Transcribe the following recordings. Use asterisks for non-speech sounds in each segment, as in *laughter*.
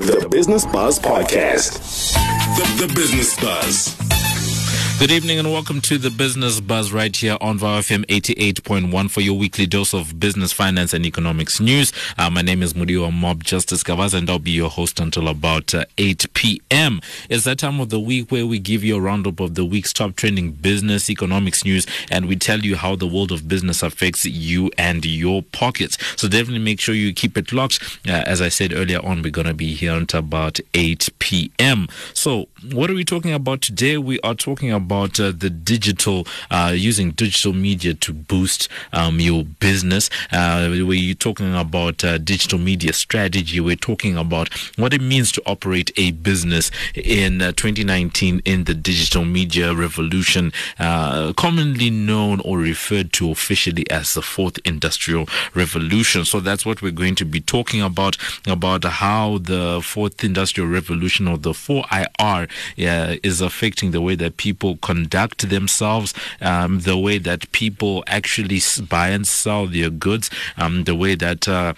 The Business Buzz Podcast. The, the Business Buzz. Good evening and welcome to the Business Buzz right here on VOW FM 88.1 for your weekly dose of business, finance, and economics news. Uh, my name is Mudiwa Mob Justice Kavaza and I'll be your host until about uh, 8 p.m. It's that time of the week where we give you a roundup of the week's top trending business, economics news, and we tell you how the world of business affects you and your pockets. So definitely make sure you keep it locked. Uh, as I said earlier on, we're going to be here until about 8 p.m. So what are we talking about today? We are talking about about uh, the digital, uh, using digital media to boost um, your business. Uh, we're talking about uh, digital media strategy. We're talking about what it means to operate a business in uh, 2019 in the digital media revolution, uh, commonly known or referred to officially as the fourth industrial revolution. So that's what we're going to be talking about, about how the fourth industrial revolution or the 4IR is affecting the way that people conduct themselves, um, the way that people actually buy and sell their goods, um, the way that uh,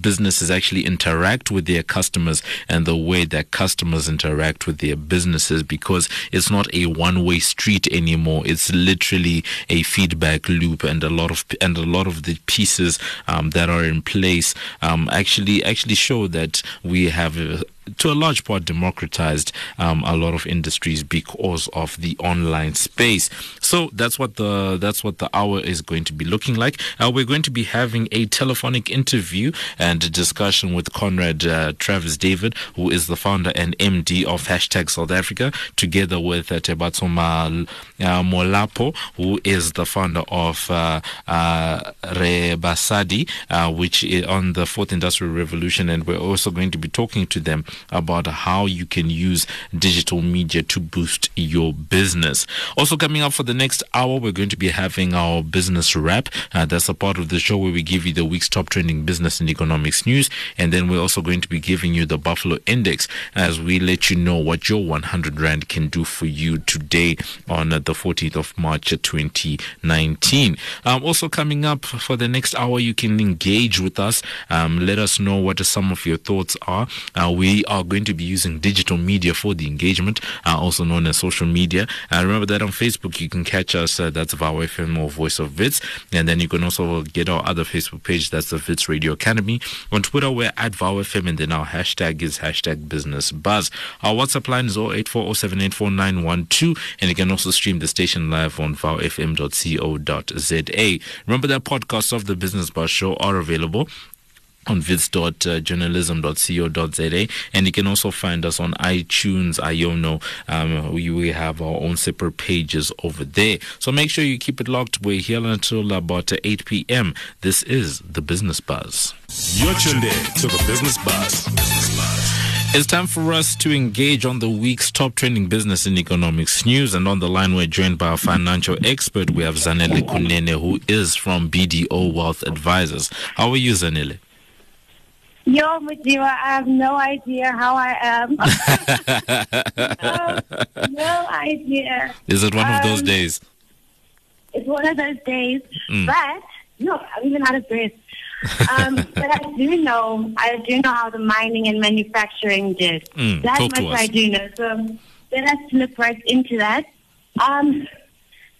businesses actually interact with their customers and the way that customers interact with their businesses because it's not a one-way street anymore. It's literally a feedback loop and a lot of and a lot of the pieces um, that are in place um, actually actually show that we have a, to a large part democratized um, a lot of industries because of the online space. So that's what the that's what the hour is going to be looking like. Uh, we're going to be having a telephonic interview and discussion with Conrad uh, Travis David, who is the founder and MD of Hashtag South Africa, together with uh, Tebatsoma uh, Molapo, who is the founder of uh, uh, Rebasadi, uh, which is on the fourth industrial revolution, and we're also going to be talking to them about how you can use digital media to boost your business. Also, coming up for the next hour, we're going to be having our business wrap. Uh, that's a part of the show where we give you the week's top trending business and economics news. And then we're also going to be giving you the Buffalo Index as we let you know what your 100 Rand can do for you today on the 14th of March 2019. Um, also, coming up for the next hour, you can engage with us. Um, let us know what some of your thoughts are. Uh, we are going to be using digital media for the engagement, uh, also known as social media. Uh, remember that on Facebook, you can catch us. Uh, that's VOW FM or Voice of Wits. And then you can also get our other Facebook page. That's the Wits Radio Academy. On Twitter, we're at VOW FM. And then our hashtag is hashtag business buzz. Our WhatsApp line is 0840784912. And you can also stream the station live on vowfm.co.za. Remember that podcasts of the Business Buzz Show are available on wits.journalism.co.za and you can also find us on iTunes, Iono. Um, we, we have our own separate pages over there. So make sure you keep it locked. We're here until about 8 p.m. This is the Business Buzz. You're tuned in to the Business Buzz. Business Buzz. It's time for us to engage on the week's top trending business and economics news. And on the line, we're joined by our financial expert. We have Zanele Kunene, who is from BDO Wealth Advisors. How are you, Zanele? Yo, Mudiwa, I have no idea how I am. *laughs* *laughs* no, no, idea. Is it one um, of those days? It's one of those days. Mm. But, no, I'm even out of breath. um, *laughs* but I do know, I do know how the mining and manufacturing did. Mm, that much I do know. So let us slip right into that. Um,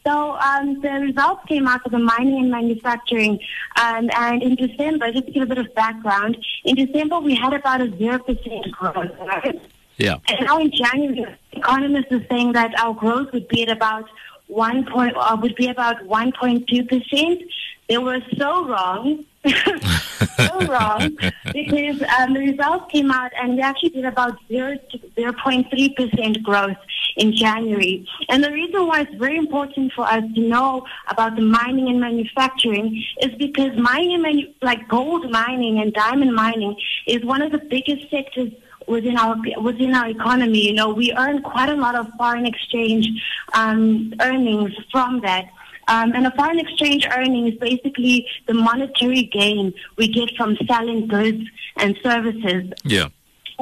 so um, the results came out for the mining and manufacturing, um, and in December, just to give a bit of background, in December we had about a zero percent growth. Right? Yeah. And now in January, economists are saying that our growth would be at about one point, uh, would be about one point two percent. They were so wrong. *laughs* so wrong because um, the results came out and we actually did about 0 0.3% growth in January. And the reason why it's very important for us to know about the mining and manufacturing is because mining like gold mining and diamond mining is one of the biggest sectors within our within our economy. You know, we earn quite a lot of foreign exchange um, earnings from that. Um, and a foreign exchange earning is basically the monetary gain we get from selling goods and services. Yeah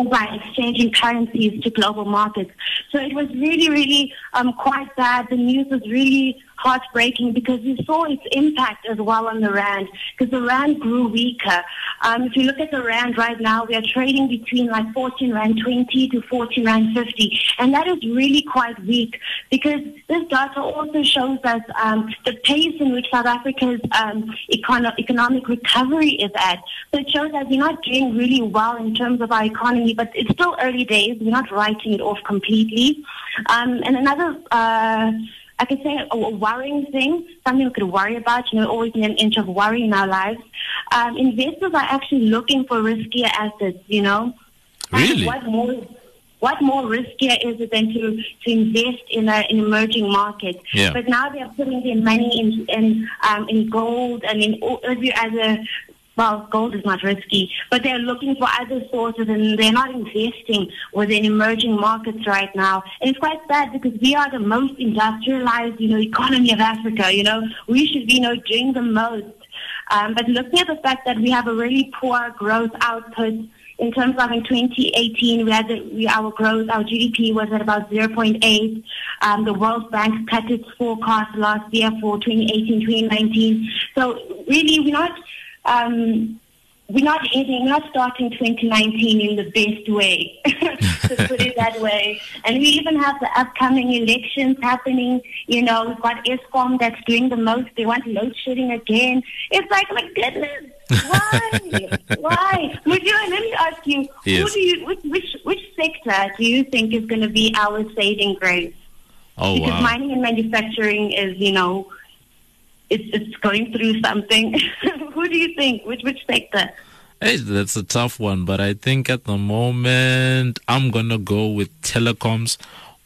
by exchanging currencies to global markets. So it was really, really um, quite bad. The news was really heartbreaking because we saw its impact as well on the rand because the rand grew weaker. Um, if you look at the rand right now, we are trading between like 14 rand 20 to 14 rand 50, and that is really quite weak because this data also shows us um, the pace in which South Africa's um, econo- economic recovery is at. So it shows that we're not doing really well in terms of our economy, but it's still early days. We're not writing it off completely. Um, and another, uh, I could say, a, a worrying thing, something we could worry about, you know, always in an inch of worry in our lives. Um, investors are actually looking for riskier assets, you know. Really? And what more? What more riskier is it than to, to invest in a, an emerging market? Yeah. But now they are putting their money in in, um, in gold and in other well, gold is not risky, but they're looking for other sources and they're not investing within emerging markets right now. And it's quite sad because we are the most industrialized, you know, economy of Africa. You know, we should be, you know, doing the most. Um, but looking at the fact that we have a really poor growth output in terms of in 2018, we had the, we, our growth, our GDP was at about 0.8. Um, the World Bank cut its forecast last year for 2018, 2019. So really, we're not um, we're not heading, we're not starting 2019 in the best way, *laughs* to put it that way. And we even have the upcoming elections happening. You know, we've got Eskom that's doing the most. They want load shedding again. It's like, my goodness, why? *laughs* why? Would you, let me ask you, who do you, which, which, which sector do you think is going to be our saving grace? Oh, because wow. mining and manufacturing is, you know, it's it's going through something. *laughs* Who do you think? Which which sector? Hey, that's a tough one, but I think at the moment I'm gonna go with telecoms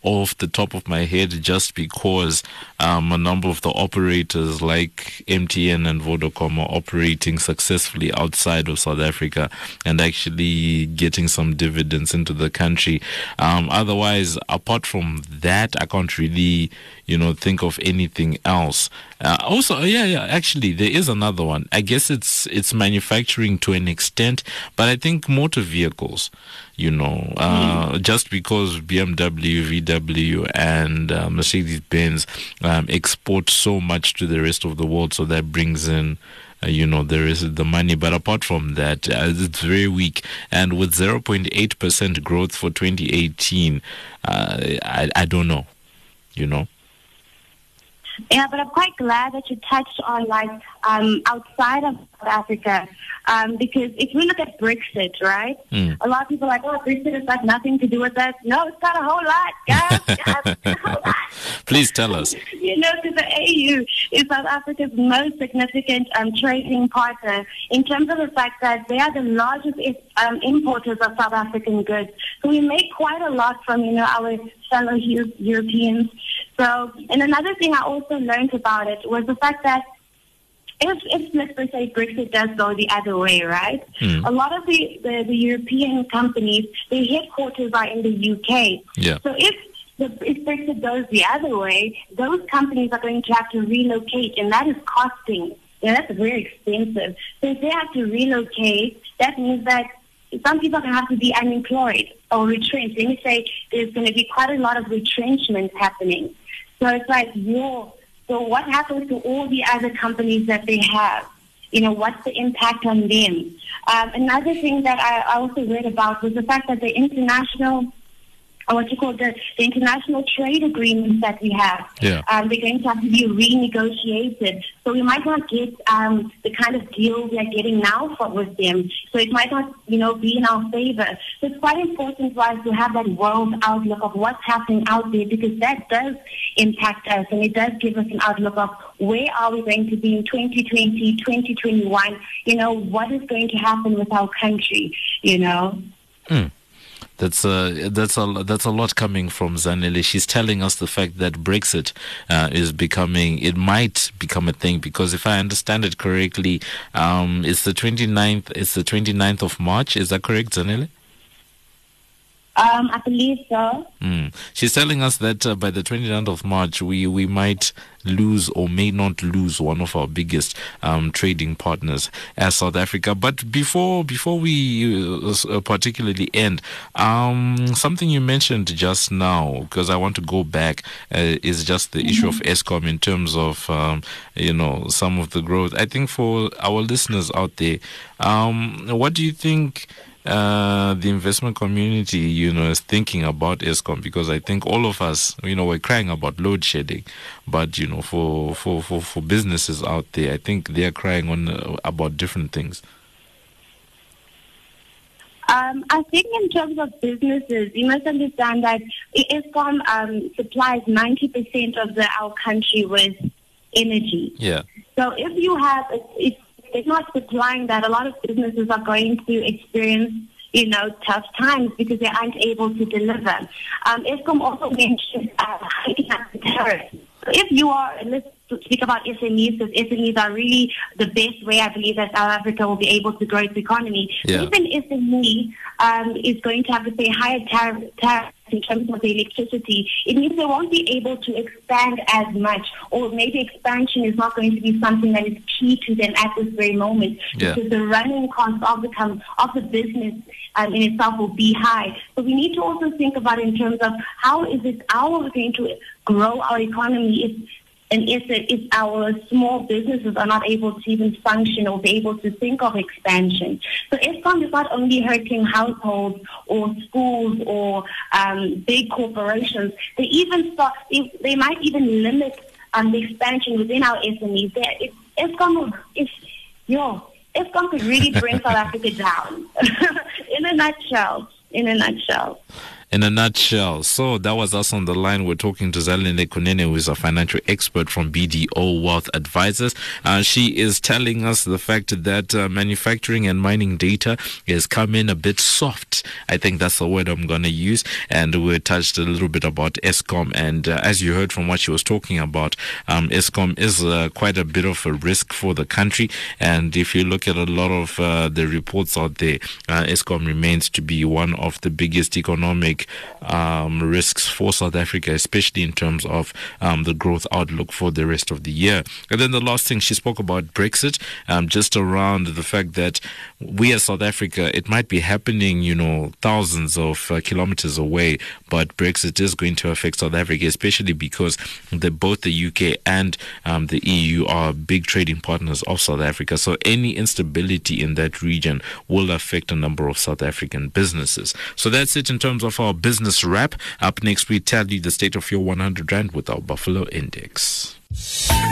off the top of my head just because um, a number of the operators like MTN and Vodacom are operating successfully outside of South Africa and actually getting some dividends into the country. Um, otherwise, apart from that, I can't really, you know, think of anything else. Uh, also, yeah, yeah, actually, there is another one. I guess it's it's manufacturing to an extent, but I think motor vehicles, you know, uh, just because BMW, VW, and uh, Mercedes Benz um, export so much to the rest of the world, so that brings in. Uh, you know there is the money but apart from that uh, it's very weak and with 0.8% growth for 2018 uh, I, I don't know you know Yeah, but I'm quite glad that you touched on like um, outside of South Africa, um, because if we look at Brexit, right? Mm. A lot of people are like, oh, Brexit has got nothing to do with us. No, it's got a whole lot, *laughs* guys. Guys, it's got a whole lot. please tell us you know, because the EU is South Africa's most significant um, trading partner in terms of the fact that they are the largest um, importers of South African goods. So we make quite a lot from, you know, our fellow Eu- Europeans. So, and another thing I also learned about it was the fact that if, if let's say Brexit does go the other way, right? Hmm. A lot of the, the, the European companies, their headquarters are in the UK. Yeah. So if if Brexit goes the other way, those companies are going to have to relocate, and that is costing. Yeah, that's very expensive. So if they have to relocate, that means that some people are going to have to be unemployed or retrenched. Let me say there's going to be quite a lot of retrenchment happening. So it's like, whoa. So what happens to all the other companies that they have? You know, what's the impact on them? Um, another thing that I also read about was the fact that the international or what you call the, the international trade agreements that we have. Yeah. Um, they're going to have to be renegotiated. So we might not get um, the kind of deal we are getting now for, with them. So it might not, you know, be in our favor. So it's quite important for us to have that world outlook of what's happening out there because that does impact us and it does give us an outlook of where are we going to be in 2020, 2021. You know, what is going to happen with our country, you know. That's a that's a that's a lot coming from Zanele. She's telling us the fact that Brexit uh, is becoming it might become a thing because if I understand it correctly, um, it's the 29th. It's the 29th of March. Is that correct, Zanele? Um, I believe so. Mm. She's telling us that uh, by the 29th of March, we, we might lose or may not lose one of our biggest um, trading partners as South Africa. But before before we uh, uh particularly end, um, something you mentioned just now, because I want to go back, uh, is just the mm-hmm. issue of mm-hmm. Eskom in terms of um, you know some of the growth. I think for our listeners out there, um, what do you think? Uh, the investment community, you know, is thinking about Eskom because I think all of us, you know, we're crying about load shedding, but you know, for for for, for businesses out there, I think they are crying on uh, about different things. Um, I think in terms of businesses, you must understand that Eskom um, supplies 90% of the, our country with energy. Yeah. So if you have, if it's not supplying that. A lot of businesses are going to experience you know, tough times because they aren't able to deliver. Um, Eskom also mentioned uh, hiding the tariffs. So if you are, let's speak about SMEs, because SMEs are really the best way I believe that South Africa will be able to grow its economy. Yeah. Even SME um, is going to have to pay higher tariffs tariff in terms of the electricity, it means they won't be able to expand as much, or maybe expansion is not going to be something that is key to them at this very moment, yeah. because the running cost of the com- of the business um, in itself will be high. So we need to also think about in terms of how is it our going to grow our economy if and if, it, if our small businesses are not able to even function or be able to think of expansion. So Eskom is not only hurting households or schools or um, big corporations, they even start, they, they might even limit um, the expansion within our SMEs. There, Eskom is, yo, Eskom could really bring South *laughs* Africa down. *laughs* in a nutshell, in a nutshell in a nutshell. So that was us on the line. We're talking to Zanele Kunene, who is a financial expert from BDO Wealth Advisors. Uh, she is telling us the fact that uh, manufacturing and mining data is coming a bit soft. I think that's the word I'm going to use. And we touched a little bit about Eskom. And uh, as you heard from what she was talking about, um, Eskom is uh, quite a bit of a risk for the country. And if you look at a lot of uh, the reports out there, uh, Eskom remains to be one of the biggest economic um, risks for South Africa, especially in terms of um, the growth outlook for the rest of the year. And then the last thing she spoke about Brexit, um, just around the fact that we as South Africa, it might be happening, you know, thousands of uh, kilometers away, but Brexit is going to affect South Africa, especially because the, both the UK and um, the EU are big trading partners of South Africa. So any instability in that region will affect a number of South African businesses. So that's it in terms of our business wrap. Up next, we tell you the state of your 100 Rand with our Buffalo Index.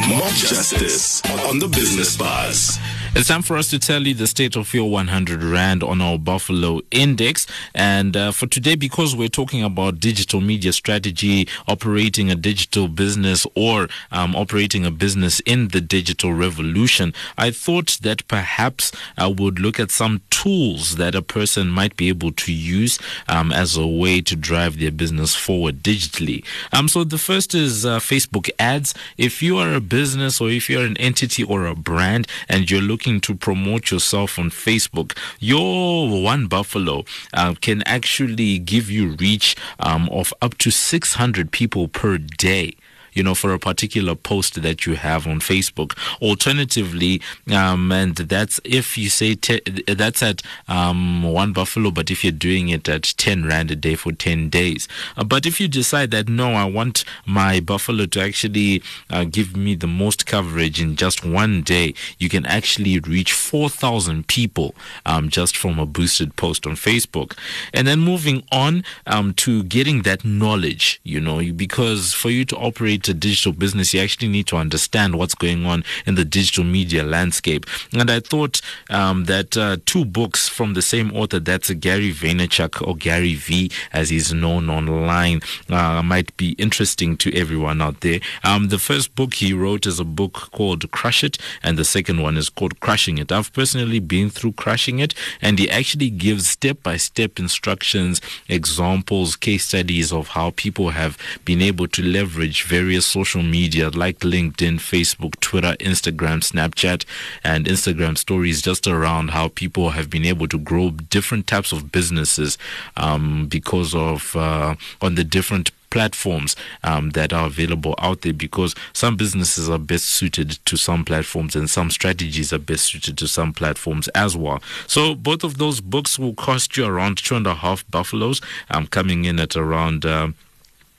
Mob Justice on the Business Buzz. It's time for us to tell you the state of your 100 Rand on our Buffalo Index. And uh, for today, because we're talking about digital media strategy, operating a digital business, or um, operating a business in the digital revolution, I thought that perhaps I would look at some tools that a person might be able to use um, as a way to drive their business forward digitally. Um, so the first is uh, Facebook ads. If you are a business or if you're an entity or a brand and you're looking looking to promote yourself on Facebook, your One Buffalo uh, can actually give you reach um, of up to 600 people per day you know, for a particular post that you have on Facebook. Alternatively, um, and that's if you say te- that's at um, one buffalo, but if you're doing it at 10 Rand a day for 10 days. Uh, but if you decide that no, I want my buffalo to actually uh, give me the most coverage in just one day, you can actually reach 4,000 people um, just from a boosted post on Facebook. And then moving on um, to getting that knowledge, you know, because for you to operate a digital business, you actually need to understand what's going on in the digital media landscape. And I thought um, that uh, two books from the same author, that's Gary Vaynerchuk or Gary V, as he's known online, uh, might be interesting to everyone out there. Um, the first book he wrote is a book called Crush It, and the second one is called Crushing It. I've personally been through Crushing It, and he actually gives step by step instructions, examples, case studies of how people have been able to leverage very various social media like LinkedIn, Facebook, Twitter, Instagram, Snapchat, and Instagram stories just around how people have been able to grow different types of businesses um, because of uh, on the different platforms um, that are available out there because some businesses are best suited to some platforms and some strategies are best suited to some platforms as well. So both of those books will cost you around two and a half buffaloes. I'm um, coming in at around. Uh,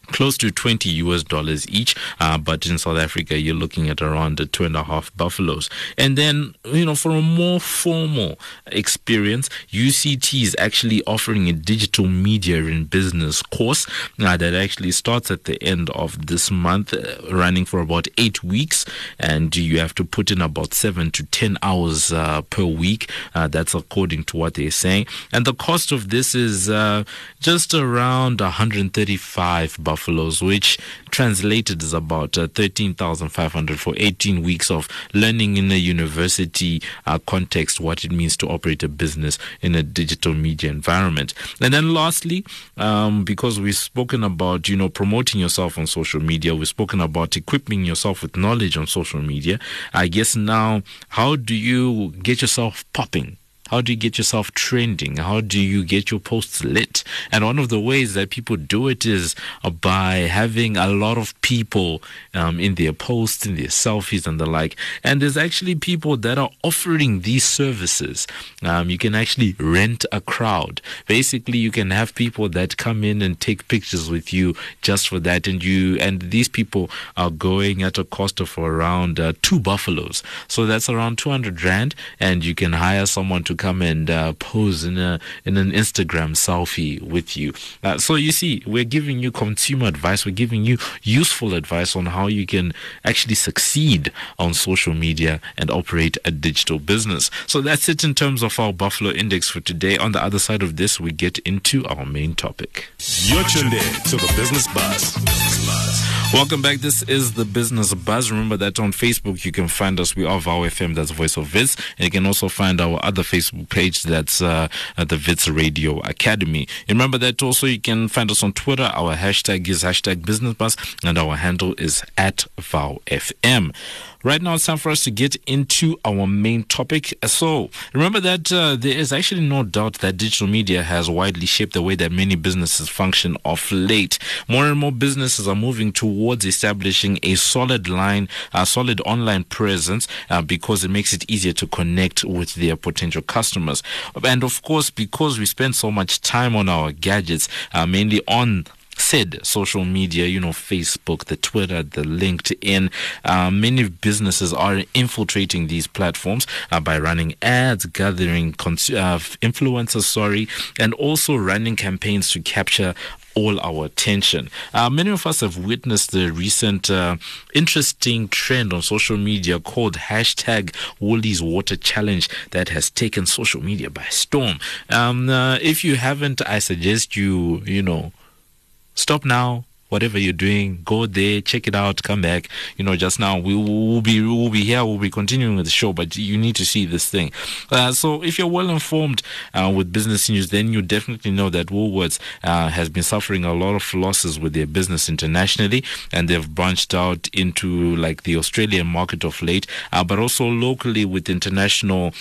close to 20 US dollars each. Uh, but in South Africa, you're looking at around two and a half buffaloes. And then, you know, for a more formal experience, UCT is actually offering a digital media and business course uh, that actually starts at the end of this month, uh, running for about eight weeks. And you have to put in about seven to 10 hours uh, per week. Uh, that's according to what they're saying. And the cost of this is uh, just around 135 buffaloes buffaloes, which translated is about uh, 13,500 for 18 weeks of learning in a university uh, context what it means to operate a business in a digital media environment. And then lastly, um, because we've spoken about, you know, promoting yourself on social media, we've spoken about equipping yourself with knowledge on social media. I guess now, how do you get yourself popping? How do you get yourself trending? How do you get your posts lit? And one of the ways that people do it is by having a lot of people um, in their posts, in their selfies, and the like. And there's actually people that are offering these services. Um, you can actually rent a crowd. Basically, you can have people that come in and take pictures with you just for that. And you and these people are going at a cost of around uh, two buffaloes. So that's around 200 rand, and you can hire someone to to come and uh, pose in a in an Instagram selfie with you. Uh, so you see, we're giving you consumer advice. We're giving you useful advice on how you can actually succeed on social media and operate a digital business. So that's it in terms of our Buffalo Index for today. On the other side of this, we get into our main topic. You're tuned in to the Business Buzz. Business Buzz. Welcome back. This is the Business Buzz. Remember that on Facebook you can find us. We are VOW FM, that's Voice of Wits. And you can also find our other Facebook page, that's uh, the Wits Radio Academy. Remember that also you can find us on Twitter. Our hashtag is hashtag Business Buzz, and our handle is at VOW FM. Right now, it's time for us to get into our main topic. So, remember that uh, there is actually no doubt that digital media has widely shaped the way that many businesses function of late. More and more businesses are moving towards establishing a solid line, a solid online presence, uh, because it makes it easier to connect with their potential customers. And of course, because we spend so much time on our gadgets, uh, mainly on said social media, you know, Facebook, the Twitter, the LinkedIn, uh, many businesses are infiltrating these platforms uh, by running ads, gathering cons- uh, influencers, sorry, and also running campaigns to capture all our attention. Uh, many of us have witnessed the recent uh, interesting trend on social media called hashtag Woolies Water Challenge that has taken social media by storm. Um, uh, if you haven't, I suggest you, you know, stop now whatever you're doing, go there, check it out, come back. You know, just now we will be we'll be here, we'll be continuing with the show, but you need to see this thing. Uh, so if you're well informed uh, with business news, then you definitely know that Woolworths uh, has been suffering a lot of losses with their business internationally, and they've branched out into like the Australian market of late, uh, but also locally with international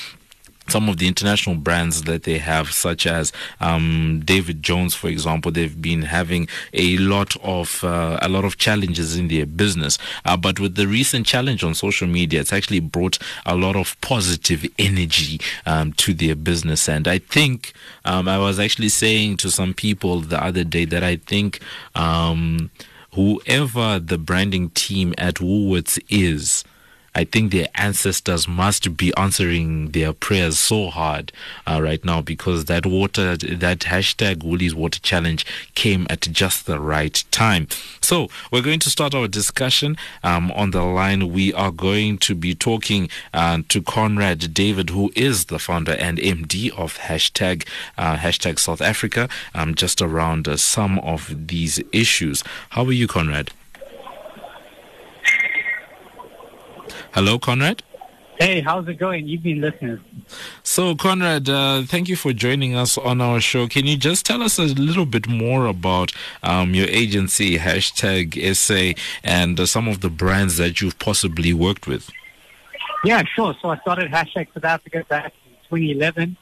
some of the international brands that they have, such as um, David Jones, for example, they've been having a lot of uh, a lot of challenges in their business. Uh, but with the recent challenge on social media, it's actually brought a lot of positive energy um, to their business. And I think um, I was actually saying to some people the other day that I think um, whoever the branding team at Woolworths is I think their ancestors must be answering their prayers so hard uh, right now because that water, that hashtag Woolies Water Challenge came at just the right time. So we're going to start our discussion um, on the line. We are going to be talking uh, to Conrad David, who is the founder and MD of hashtag uh, hashtag South Africa, um, just around uh, some of these issues. How are you, Conrad? Hello, Conrad. Hey, how's it going? You've been listening. So, Conrad, uh, thank you for joining us on our show. Can you just tell us a little bit more about um, your agency, hashtag SA, and uh, some of the brands that you've possibly worked with? Yeah, sure. So I started hashtag South Africa back in 2011.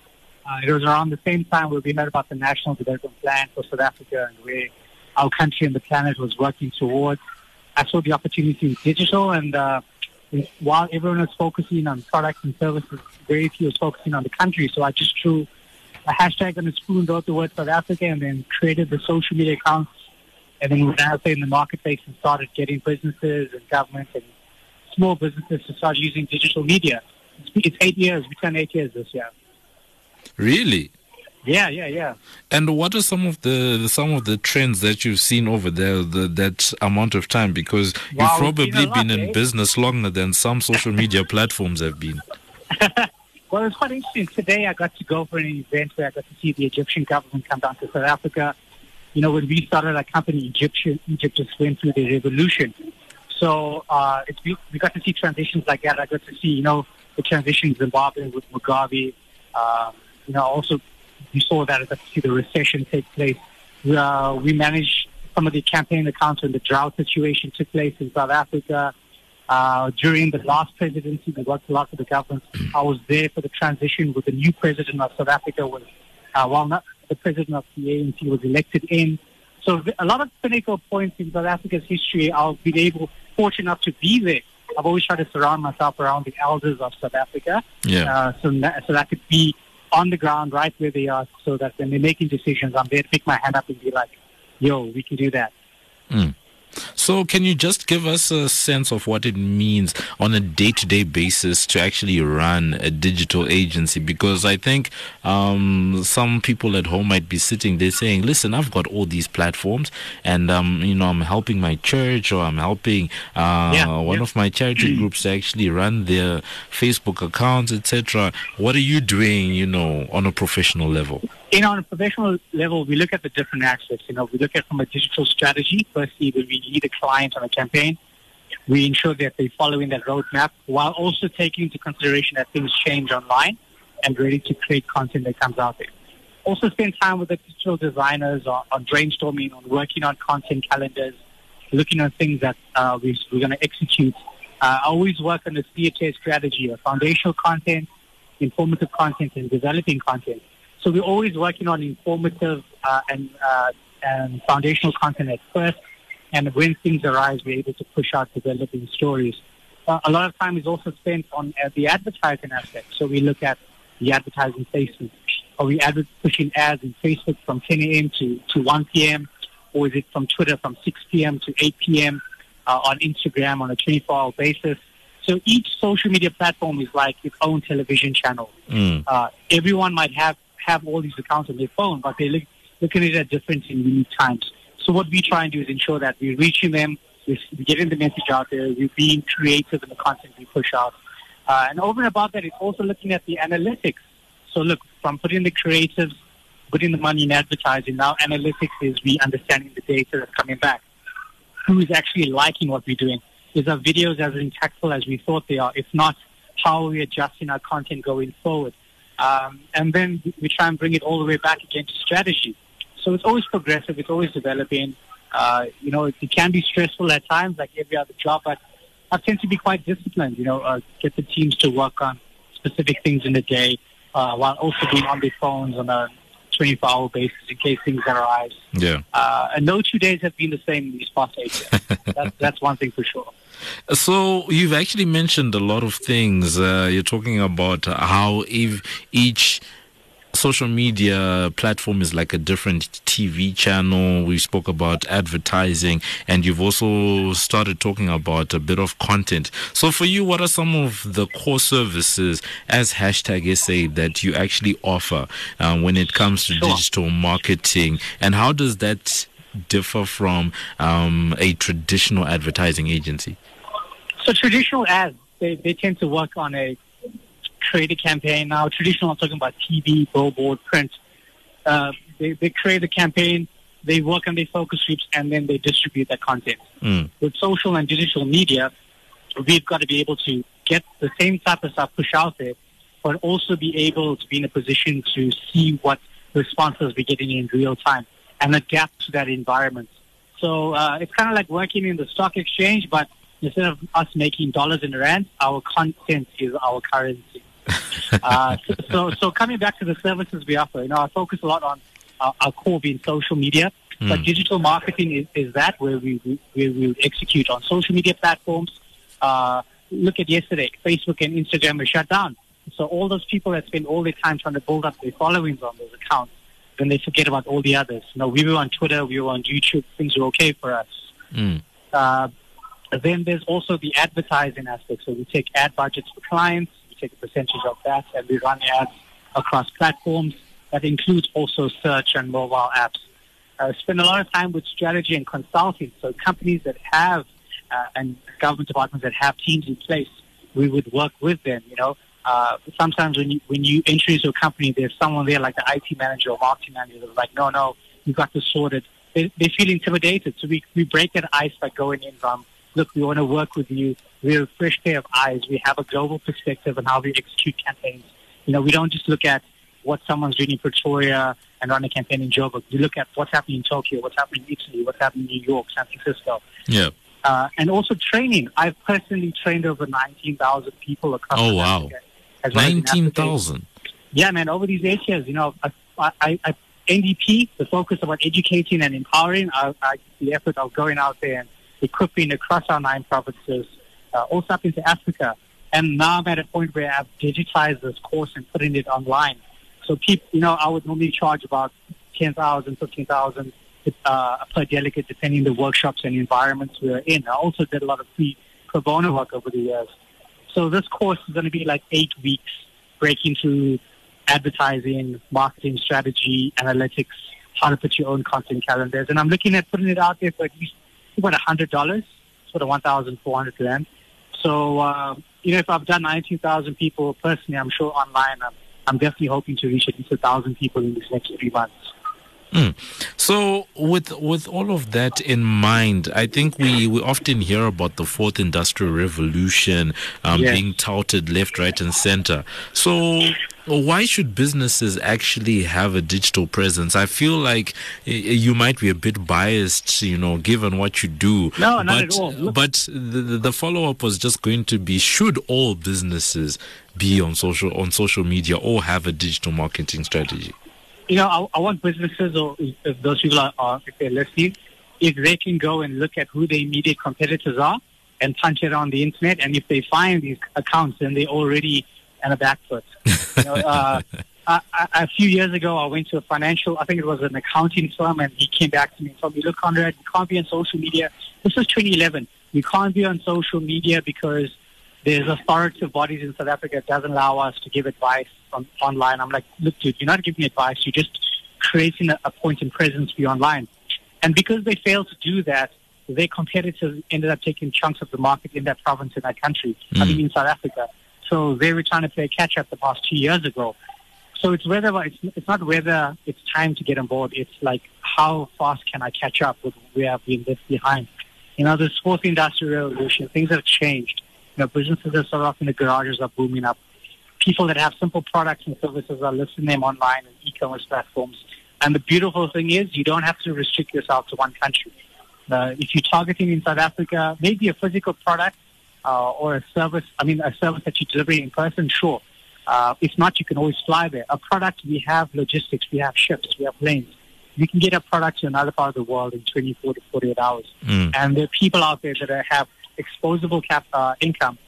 Uh, it was around the same time where we heard about the National Development Plan for South Africa and where our country and the planet was working towards. I saw the opportunity in digital and uh, while everyone was focusing on products and services, very few was focusing on the country. So I just threw a hashtag on a spoon, wrote the word South Africa, and then created the social media accounts. And then went out there in the marketplace and started getting businesses and governments and small businesses to start using digital media. It's, eight years. We turn eight years this year. Really? Yeah, yeah, yeah. And what are some of the some of the trends that you've seen over there the, that amount of time? Because Wow, you've probably been lot, been in eh? business longer than some social media platforms have been. *laughs* Well, it's quite interesting. Today, I got to go for an event where I got to see the Egyptian government come down to South Africa. You know, when we started our company, Egyptian, Egypt just went through the revolution. So uh, it's, we, we got to see transitions like that. I got to see, you know, the transition in Zimbabwe with Mugabe. Um, you know, also we saw that as I see the recession take place. We, uh, we managed some of the campaign accounts when the drought situation took place in South Africa. Uh, during the last presidency, we worked a lot the government. I was there for the transition with the new president of South Africa. Was uh, well, not the president of the ANC was elected in. So a lot of pinnacle points in South Africa's history, I've been able, fortunate enough to be there. I've always tried to surround myself around the elders of South Africa, Yeah. uh, so that, so that could be on the ground right where they are, so that when they're making decisions, I'm there to pick my hand up and be like, "Yo, we can do that." Hmm. So, can you just give us a sense of what it means on a day to day basis to actually run a digital agency? Because I think um, some people at home might be sitting there saying, listen, I've got all these platforms and, um, you know, I'm helping my church or I'm helping uh, Yeah, one yeah. of my charity *clears throat* groups to actually run their Facebook accounts, etc. What are you doing, you know, on a professional level? You know, on a professional level, we look at the different aspects. You know, we look at from a digital strategy. Firstly, when we lead a client on a campaign, we ensure that they're following that roadmap while also taking into consideration that things change online and ready to create content that comes out there. Also spend time with the digital designers on, on brainstorming, on working on content calendars, looking at things that uh, we, we're going to execute. Uh, I always work on the CHA strategy of foundational content, informative content, and developing content. So we're always working on informative uh, and, uh, and foundational content at first, and when things arise, we're able to push out developing stories. Uh, a lot of time is also spent on uh, the advertising aspect. So we look at the advertising placement. Are we adver- pushing ads in Facebook from 10 a.m. to, to 1 p.m., or is it from Twitter from 6 p.m. to 8 p.m., uh, on Instagram on a 24-hour basis? So each social media platform is like its own television channel Mm. uh, everyone might have, have all these accounts on their phone, but they're looking at it at different and unique times. So what we try and do is ensure that we're reaching them, we're getting the message out there, we're being creative in the content we push out. Uh, and over and above that, it's also looking at the analytics. So look, from putting the creatives, putting the money in advertising, now analytics is we understanding the data that's coming back. Who is actually liking what we're doing? Is our videos as impactful as we thought they are? If not, how are we adjusting our content going forward? Um, and then we try and bring it all the way back again to strategy. So it's always progressive. It's always developing. Uh, you know, it, it can be stressful at times, like every other job, but I tend to be quite disciplined. You know, uh, get the teams to work on specific things in the day, uh, while also being on their phones on a 24-hour basis in case things arise. Yeah. Uh, and no two days have been the same in these past eight years. *laughs* that's, that's one thing for sure. So you've actually mentioned a lot of things. Uh, you're talking about how if each social media platform is like a different TV channel. We spoke about advertising, and you've also started talking about a bit of content. So for you, what are some of the core services as hashtag SA that you actually offer uh, when it comes to Sure. digital marketing, and how does that differ from um, a traditional advertising agency? So traditional ads, they, they tend to work on a create a campaign. Now, traditional, I'm talking about TV, billboard, print. Uh, they, they create a campaign, they work on their focus groups, and then they distribute that content. Mm. With social and digital media, we've got to be able to get the same type of stuff pushed out there, but also be able to be in a position to see what responses we're getting in real time and adapt to that environment. So uh, it's kind of like working in the stock exchange, but instead of us making dollars and rand, our content is our currency. *laughs* uh, so, so, coming back to the services we offer, you know, I focus a lot on our, our core being social media, mm. but digital marketing is, is that where we, we, we execute on social media platforms. Uh, look at yesterday, Facebook and Instagram were shut down. So all those people that spend all their time trying to build up their followings on those accounts, then they forget about all the others. You know, we were on Twitter, we were on YouTube, things were okay for us. Mm. Uh, then there's also the advertising aspect. So we take ad budgets for clients, take a percentage of that, and we run ads across platforms. That includes also search and mobile apps. Uh, spend a lot of time with strategy and consulting. So companies that have uh, and government departments that have teams in place, we would work with them. You know, uh, sometimes when you when you introduce a company, there's someone there like the IT manager or marketing manager that's like, no, no, you got to sort it. They, they feel intimidated, so we we break that ice by going in from look, we want to work with you. We're a fresh pair of eyes. We have a global perspective on how we execute campaigns. You know, we don't just look at what someone's doing in Pretoria and run a campaign in Joburg. We look at what's happening in Tokyo, what's happening in Italy, what's happening in New York, San Francisco. Yeah. Uh, and also training. I've personally trained over 19,000 people across Oh, wow. 19,000? Yeah, man, over these eight years, you know, I, I, I, NDP, the focus about educating and empowering, I, I, the effort of going out there and equipping across our nine provinces, uh, also up into Africa. And now I'm at a point where I've digitized this course and putting it online. So people, you know, I would normally charge about 10,000, 15,000 uh, per delegate, depending the workshops and environments we're in. I also did a lot of free pro bono work over the years. So this course is going to be like eight weeks, breaking through advertising, marketing strategy, analytics, how to put your own content calendars. And I'm looking at putting it out there for at least about hundred dollars, sort of one thousand four hundred rand. So uh, you know, if I've done nineteen thousand people personally, I'm sure online, I'm, I'm definitely hoping to reach at least a thousand people in these next three months. Mm. So, with with all of that in mind, I think we, we often hear about the fourth industrial revolution um, yes. being touted left, right, and center. So, why should businesses actually have a digital presence? I feel like you might be a bit biased, you know, given what you do. No, not but, at all. Look. But the, the follow up was just going to be: Should all businesses be on social on social media or have a digital marketing strategy? You know, I, I want businesses or if those people are, are, if they're listening, if they can go and look at who their immediate competitors are and punch it on the internet, and if they find these accounts, then they're already on a back foot. *laughs* You know, uh, a few years ago, I went to a financial, I think it was an accounting firm, and he came back to me and told me, look, Conrad, you can't be on social media. This was 2011. You can't be on social media because there's authoritative bodies in South Africa that doesn't allow us to give advice on, online. I'm like, look, dude, you're not giving me advice. You're just creating a, a point in presence for you online. And because they failed to do that, their competitors ended up taking chunks of the market in that province, in that country, mm. I mean, in South Africa. So they were trying to play catch up the past two years ago. So it's whether it's, it's not whether it's time to get on board. It's like how fast can I catch up with where I've been left behind. You know, this fourth industrial revolution, things have changed. You know, businesses that started off in the garages are booming up people that have simple products and services are listing them online and e-commerce platforms. And the beautiful thing is you don't have to restrict yourself to one country. Uh, if you're targeting in South Africa, maybe a physical product uh, or a service, I mean, a service that you're delivering in person, sure. Uh, if not, you can always fly there. A product, we have logistics, we have ships, we have planes. You can get a product to another part of the world in 24 to 48 hours. Mm. And there are people out there that have exposable cap, uh, income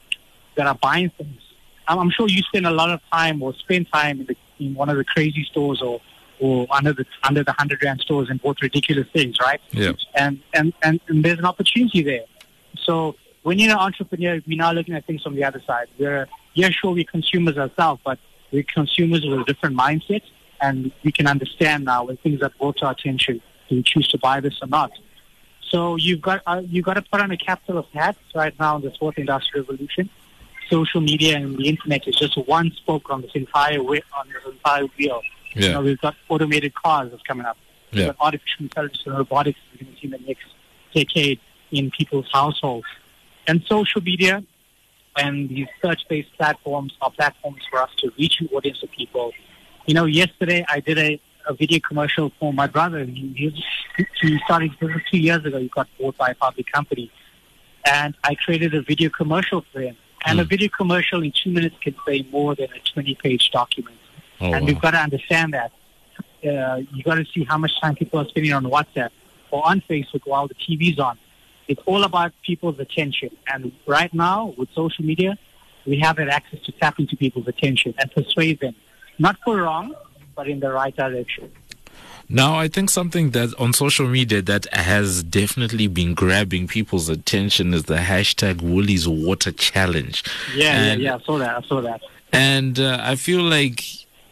that are buying things I'm sure you spend a lot of time or spend time in, the, in one of the crazy stores or or under the under the hundred rand stores and bought ridiculous things, right? Yeah. And, and and and there's an opportunity there. So when you're an entrepreneur, we're now looking at things from the other side. We're yeah, sure, we're consumers ourselves, but we're consumers with a different mindset, and we can understand now when things are brought to our attention, do we choose to buy this or not? So you've got uh, you've got to put on a capitalist hat right now in this fourth industrial revolution social media and the internet is just one spoke on this entire way, on this entire wheel. Yeah. You know, we've got automated cars that's coming up. We've Yeah. got artificial intelligence and robotics we're going to see in the next decade in people's households. And social media, and these search-based platforms are platforms for us to reach an audience of people. You know, yesterday I did a, a video commercial for my brother. He, he started two years ago. He got bought by a public company, and I created a video commercial for him. And mm. a hmm. video commercial in two minutes can say more than a 20-page document. Oh, and wow. we've got to understand that. Uh, you got to see how much time people are spending on WhatsApp or on Facebook while the TV's on. It's all about people's attention. And right now, with social media, we have that access to tap into people's attention and persuade them, not for wrong, but in the right direction. Now, I think something that on social media that has definitely been grabbing people's attention is the hashtag Woolies Water Challenge. Yeah, and, yeah, yeah. I saw that. I saw that. And uh, I feel like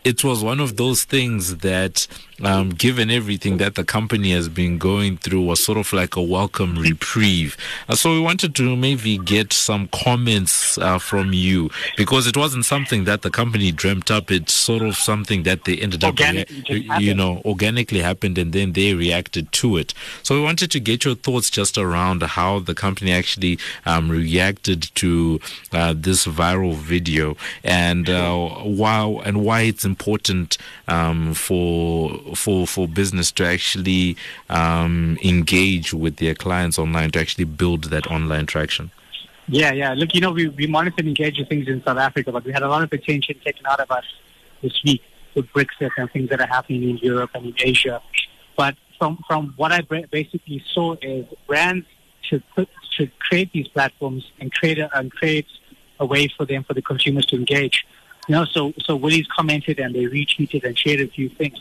it was one of those things that um, given everything that the company has been going through, was sort of like a welcome reprieve. Uh, so we wanted to maybe get some comments uh, from you because it wasn't something that the company dreamt up. It's sort of something that they ended up, rea- you know, organically happened and then they reacted to it. So we wanted to get your thoughts just around how the company actually um, reacted to uh, this viral video and uh, why and why it's important um, for for for business to actually um, engage with their clients online to actually build that online traction? Yeah, yeah. Look, you know, we we monitor and engage things in South Africa, but we had a lot of attention taken out of us this week with Brexit and things that are happening in Europe and in Asia. But from from what I basically saw is brands should put, should create these platforms and create a, and create a way for them for the consumers to engage. You know, so so Woolies commented and they retweeted and shared a few things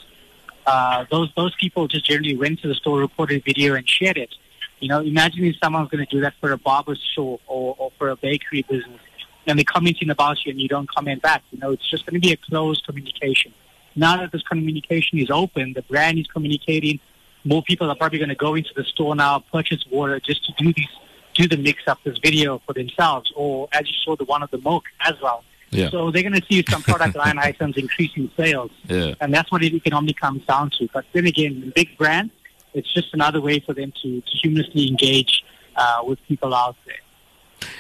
uh, those those people just generally went to the store, recorded video, and shared it. You know, imagine if someone's going to do that for a barber shop or, or for a bakery business, and they're commenting about you and you don't comment back. You know, it's just going to be a closed communication. Now that this communication is open, the brand is communicating. More people are probably going to go into the store now, purchase water just to do these, do the mix up this video for themselves, or as you saw the one of the milk as well. Yeah. So they're going to see some product line *laughs* items increasing sales. Yeah. And that's what it economically comes down to. But then again, big brands, it's just another way for them to, to humorously engage uh, with people out there.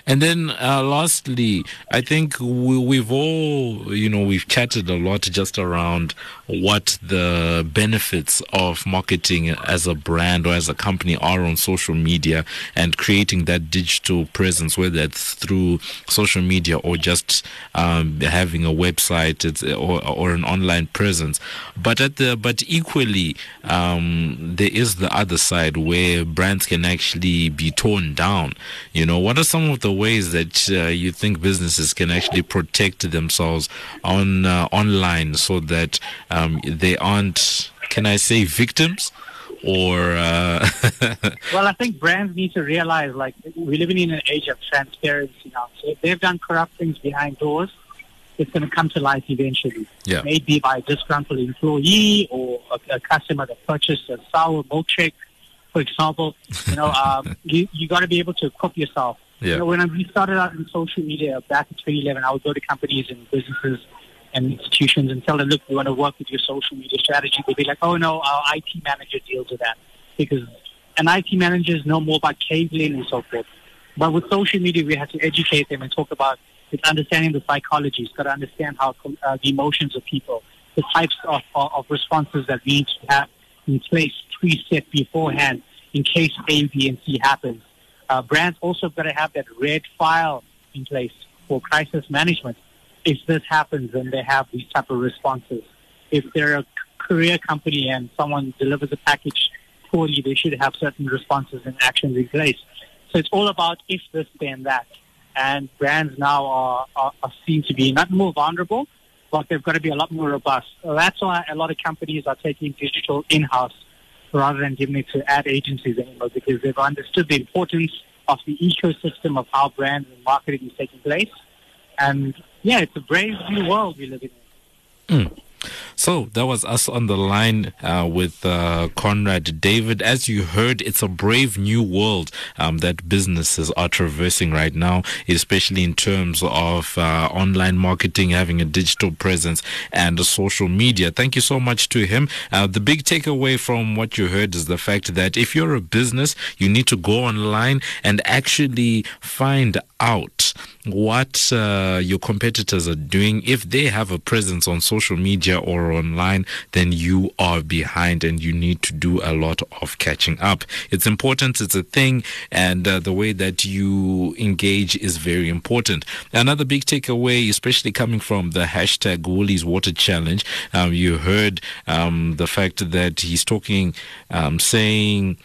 And then, uh, lastly, I think we, have all, you know, we've chatted a lot just around what the benefits of marketing as a brand or as a company are on social media and creating that digital presence, whether it's through social media or just um, having a website or, or, an online presence. But at the but equally, um, there is the other side where brands can actually be torn down. You know, what are some of the ways that uh, you think businesses can actually protect themselves on uh, online so that um, they aren't, can I say, victims? Or uh... *laughs* well, I think brands need to realize, like, we're living in an age of transparency now. So if they've done corrupt things behind doors, it's going to come to light eventually. Yeah. Maybe by a disgruntled employee or a, a customer that purchased a sour milkshake, for example. You know, *laughs* um, you you got to be able to equip yourself yeah. You know, when we started out in social media back in 2011, I would go to companies and businesses and institutions and tell them, look, we want to work with your social media strategy. They'd be like, oh, no, our IT manager deals with that. Because and IT managers know more about cabling and so forth. But with social media, we have to educate them and talk about it's understanding the psychology. It's got to understand how uh, the emotions of people, the types of, of, of responses that we need to have in place preset beforehand in case A, B, and C happens. Uh, brands also got to have that red file in place for crisis management. If this happens, then they have these type of responses. If they're a career company and someone delivers a package poorly, they should have certain responses and actions in place. So it's all about if this, then that. And brands now are, are, are seen to be not more vulnerable, but they've got to be a lot more robust. That's why a lot of companies are taking digital in-house rather than giving it to ad agencies anymore because they've understood the importance of the ecosystem of how brands and marketing is taking place. And yeah, it's a brave new world we live in. Mm. So that was us on the line uh, with uh, Conrad David. As you heard, it's a brave new world um, that businesses are traversing right now, especially in terms of uh, online marketing, having a digital presence, and social media. Thank you so much to him. Uh, the big takeaway from what you heard is the fact that if you're a business, you need to go online and actually find out what uh, your competitors are doing. If they have a presence on social media or online, then you are behind and you need to do a lot of catching up. It's important, it's a thing, and uh, the way that you engage is very important. Another big takeaway, especially coming from the hashtag Woolies Water Challenge, um, you heard um, the fact that he's talking, um, saying,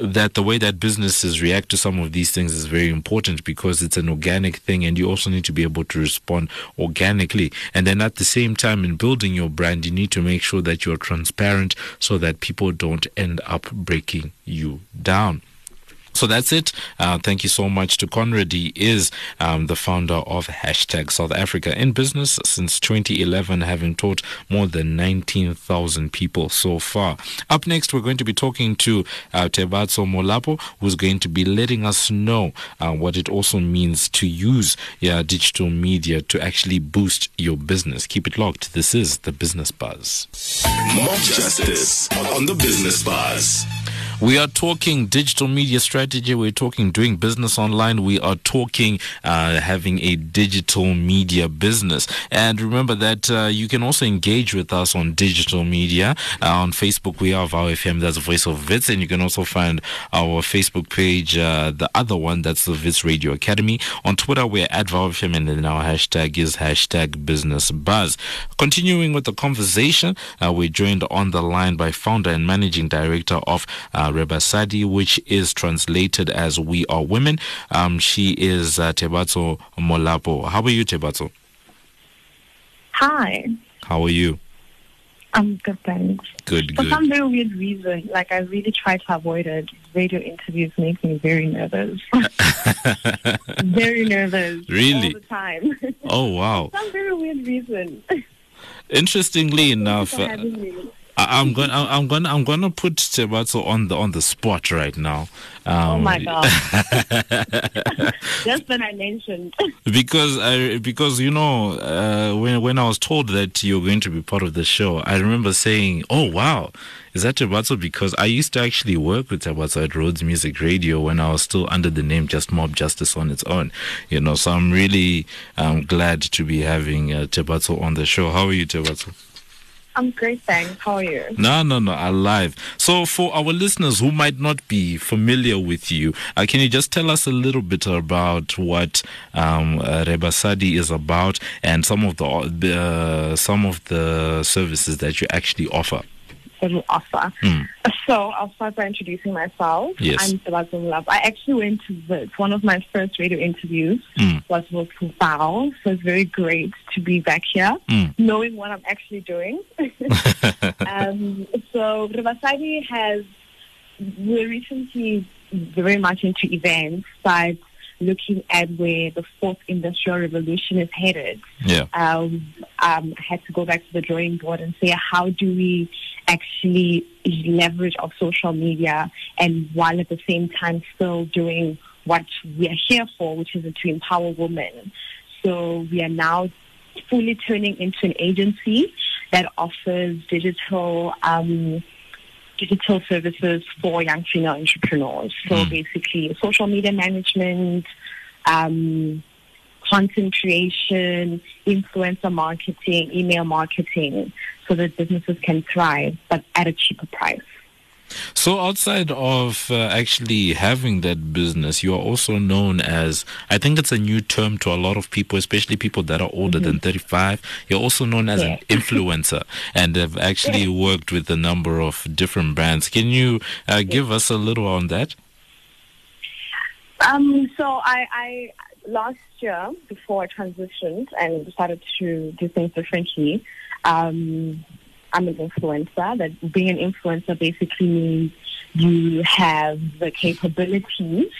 that the way that businesses react to some of these things is very important because it's an organic thing and you also need to be able to respond organically. And then at the same time, in building your brand, you need to make sure that you're transparent so that people don't end up breaking you down. So that's it. Uh, thank you so much to Conrad. He is um, the founder of hashtag South Africa in business since 2011, having taught more than 19,000 people so far. Up next, we're going to be talking to uh, Tebatso Molapo, who's going to be letting us know uh, what it also means to use yeah, digital media to actually boost your business. Keep it locked. This is the Business Buzz. Mob Justice on the Business Buzz. We are talking digital media strategy. We're talking doing business online. We are talking uh, having a digital media business. And remember that uh, you can also engage with us on digital media. Uh, on Facebook, we have our FM, that's Voice of Wits. And you can also find our Facebook page, uh, the other one, that's the Wits Radio Academy. On Twitter, we're at VowFM, and then our hashtag is hashtag business buzz. Continuing with the conversation, uh, we're joined on the line by founder and managing director of uh, Rebasadi, which is translated as We Are Women. Um, she is uh, Tebatso Molapo. How are you, Tebato? Hi, How are you? I'm good, thanks. Good, For good. some very weird reason, like I really try to avoid it. Radio interviews make me very nervous. *laughs* very nervous. Really? All the time. oh, wow. *laughs* some very weird reason. Interestingly enough, for uh. I- I'm going. I'm going. I'm going to put Tebatso on the on the spot right now. Um, Oh my god! *laughs* Just when I mentioned, *laughs* because I because you know uh, when when I was told that you're going to be part of the show, I remember saying, "Oh wow, is that Tabatso?" Because I used to actually work with Tabatso at Rhodes Music Radio when I was still under the name just Mob Justice on its own, you know. So I'm really um, glad to be having uh, on the show. How are you, Tabatso? I'm great, thanks. How are you? No, no, no, alive. So, for our listeners who might not be familiar with you, uh, can you just tell us a little bit about what um, uh, Rebasadi is about and some of the uh, some of the services that you actually offer? Little offer. Hmm. So I'll start by introducing myself. Yes. I'm Tebatso Molapo. I actually went to Wits. One of my first radio interviews Mm. was with Val. So it's very great to be back here, Mm. knowing what I'm actually doing. *laughs* um, so Rebasadi has, we're recently very much into events, but looking at where the fourth industrial revolution is headed Yeah. um, um, I had to go back to the drawing board and say, how do we actually leverage of social media and while at the same time still doing what we are here for, which is to empower women. So we are now fully turning into an agency that offers digital um, digital services for young female entrepreneurs. So Mm. basically, social media management, um, content creation, influencer marketing, email marketing, so that businesses can thrive, but at a cheaper price. So, outside of uh, actually having that business, you are also known as, I think it's a new term to a lot of people, especially people that are older than 35. You're also known as an *laughs* influencer and have actually worked with a number of different brands. Can you uh, give us a little on that? Um, so I, I last year before I transitioned and decided to do things differently, um, I'm an influencer. That being an influencer basically means you have the capabilities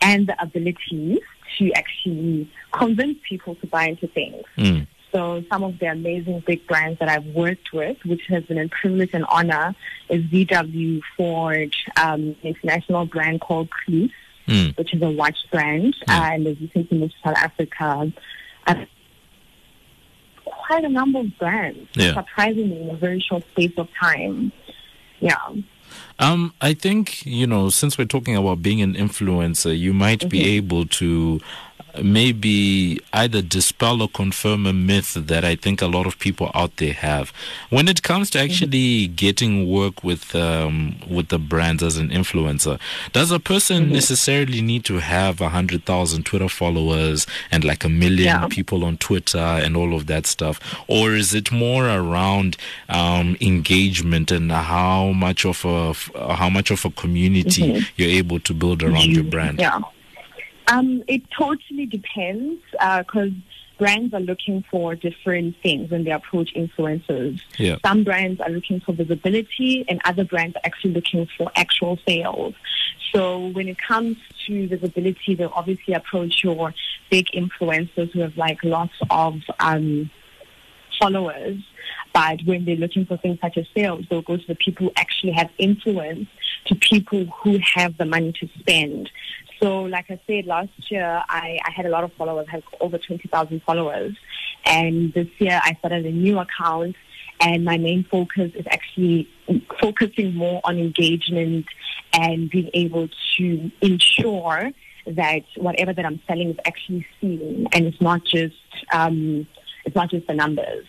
and the abilities to actually convince people to buy into things. Mm. So some of the amazing big brands that I've worked with, which has been a privilege and honor, is VW, Ford, um, international brand called Cruise Mm. which is a watch brand, Yeah. and as you think in South Africa, uh, quite a number of brands, Yeah. surprisingly in a very short space of time. Yeah. Um, I think you know, since we're talking about being an influencer, you might be able to maybe either dispel or confirm a myth that I think a lot of people out there have. When it comes to Mm-hmm. actually getting work with um, with the brands as an influencer, does a person Mm-hmm. necessarily need to have a hundred thousand Twitter followers and like a million Yeah. people on Twitter and all of that stuff, or is it more around um, engagement and how much of a how much of a community you're able to build around your brand? Mm-hmm. Yeah. Um, it totally depends because brands are looking for different things when they approach influencers. Yeah. Some brands are looking for visibility, and other brands are actually looking for actual sales. So when it comes to visibility, they'll obviously approach your big influencers who have like lots of um, followers. But when they're looking for things such as sales, they'll go to the people who actually have influence, to people who have the money to spend. So, like I said, last year I, I had a lot of followers, I had over 20,000 followers. And this year I started a new account, and my main focus is actually focusing more on engagement and being able to ensure that whatever that I'm selling is actually seen, and it's not just um, it's not just the numbers.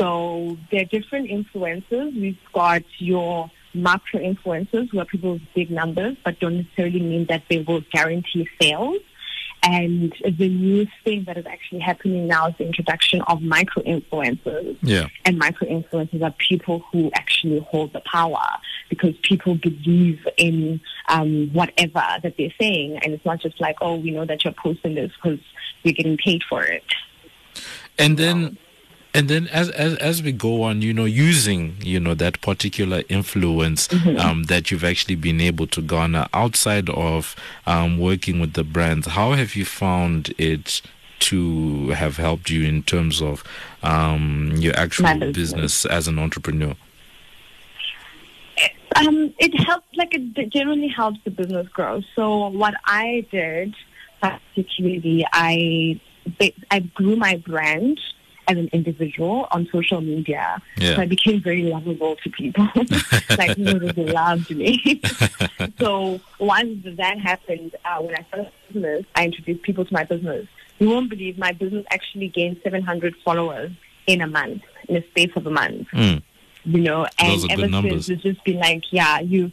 So there are different influencers. We've got your macro influencers who are people with big numbers, but don't necessarily mean that they will guarantee sales. And the new thing that is actually happening now is the introduction of micro influencers. Yeah. And micro influencers are people who actually hold the power because people believe in um, whatever that they're saying. And it's not just like, oh, we know that you're posting this because you're getting paid for it. and then and then as, as as we go on you know using you know that particular influence um, that you've actually been able to garner outside of um, working with the brands how have you found it to have helped you in terms of um, your actual business. business. as an entrepreneur Um, it helps, like it generally helps the business grow. So what I did, particularly, I I grew my brand as an individual on social media. Yeah. So I became very lovable to people. *laughs* like people just *laughs* loved me. *laughs* so once that happened, uh, when I started business, I introduced people to my business. You won't believe my business actually gained 700 followers in a month, in a space of a month Mm. you know, and ever since it's just been like, yeah, you,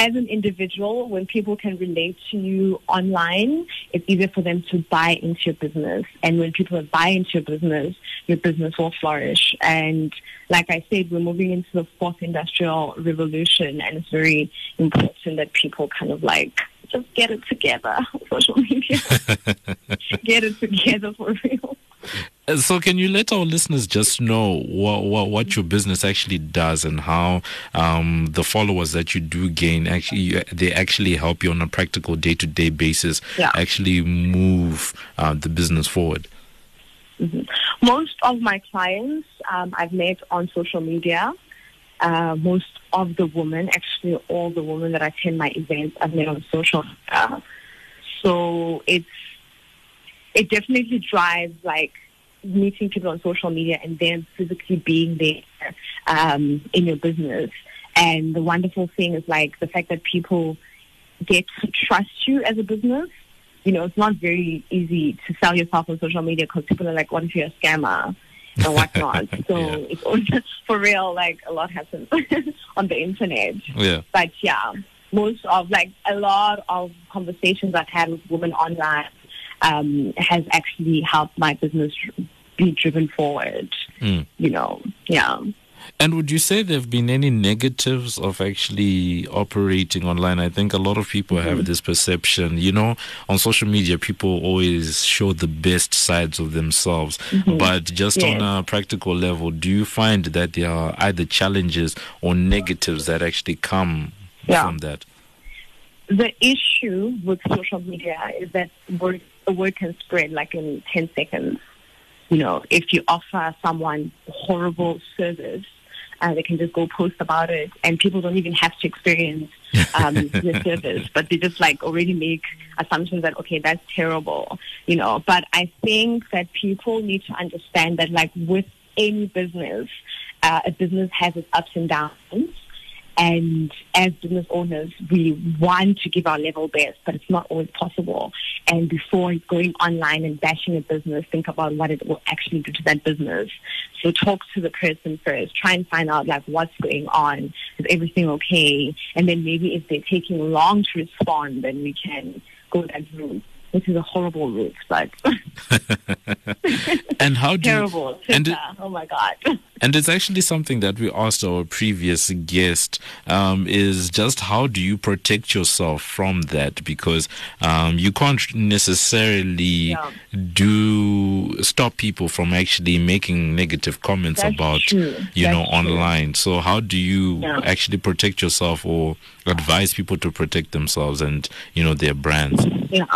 as an individual, when people can relate to you online, it's easier for them to buy into your business. And when people buy into your business, your business will flourish. And like I said, we're moving into the fourth industrial revolution, and it's very important that people kind of like just get it together on social media. *laughs* get it together for real. So, can you let our listeners just know what, what, what your business actually does and how um, the followers that you do gain actually they actually help you on a practical day to day basis Yeah. actually move uh, the business forward? Most of my clients um, I've met on social media. Uh, most of the women, actually all the women that attend my events, I've met on social media. So it's it definitely drives like meeting people on social media and then physically being there um, in your business. And the wonderful thing is like the fact that people get to trust you as a business. You know, it's not very easy to sell yourself on social media because people are like, what if you're a scammer and whatnot? *laughs* so Yeah. it's *laughs* for real, like a lot happens *laughs* on the internet. Yeah. But yeah, most of like a lot of conversations I've had with women online um, has actually helped my business be driven forward. Mm. You know, yeah. And would you say there have been any negatives of actually operating online? I think a lot of people Mm-hmm. have this perception, you know, on social media, people always show the best sides of themselves. But just on Mm-hmm. A practical level, do you find that there are either challenges or negatives that actually come Yeah. from that? The issue with social media is that word, a word can spread like in 10 seconds. You know, if you offer someone horrible service, uh, they can just go post about it, and people don't even have to experience um, *laughs* the service, but they just like already make assumptions that okay, that's terrible, you know. But I think that people need to understand that, like with any business, uh, a business has its ups and downs, And as business owners, we want to give our level best, but it's not always possible. And before going online and bashing a business, think about what it will actually do to that business. So talk to the person first. Try and find out like what's going on. Is everything okay? And then maybe if they're taking long to respond, then we can go that route which is a horrible route, but *laughs* and how do *laughs* terrible. You, and oh my god! And it's actually something that we asked our previous guest um, is just how do you protect yourself from that because um, you can't necessarily yeah. do stop people from actually making negative comments That's about true. you That's know true. online. So how do you Yeah. actually protect yourself or advise people to protect themselves and you know their brands? Yeah.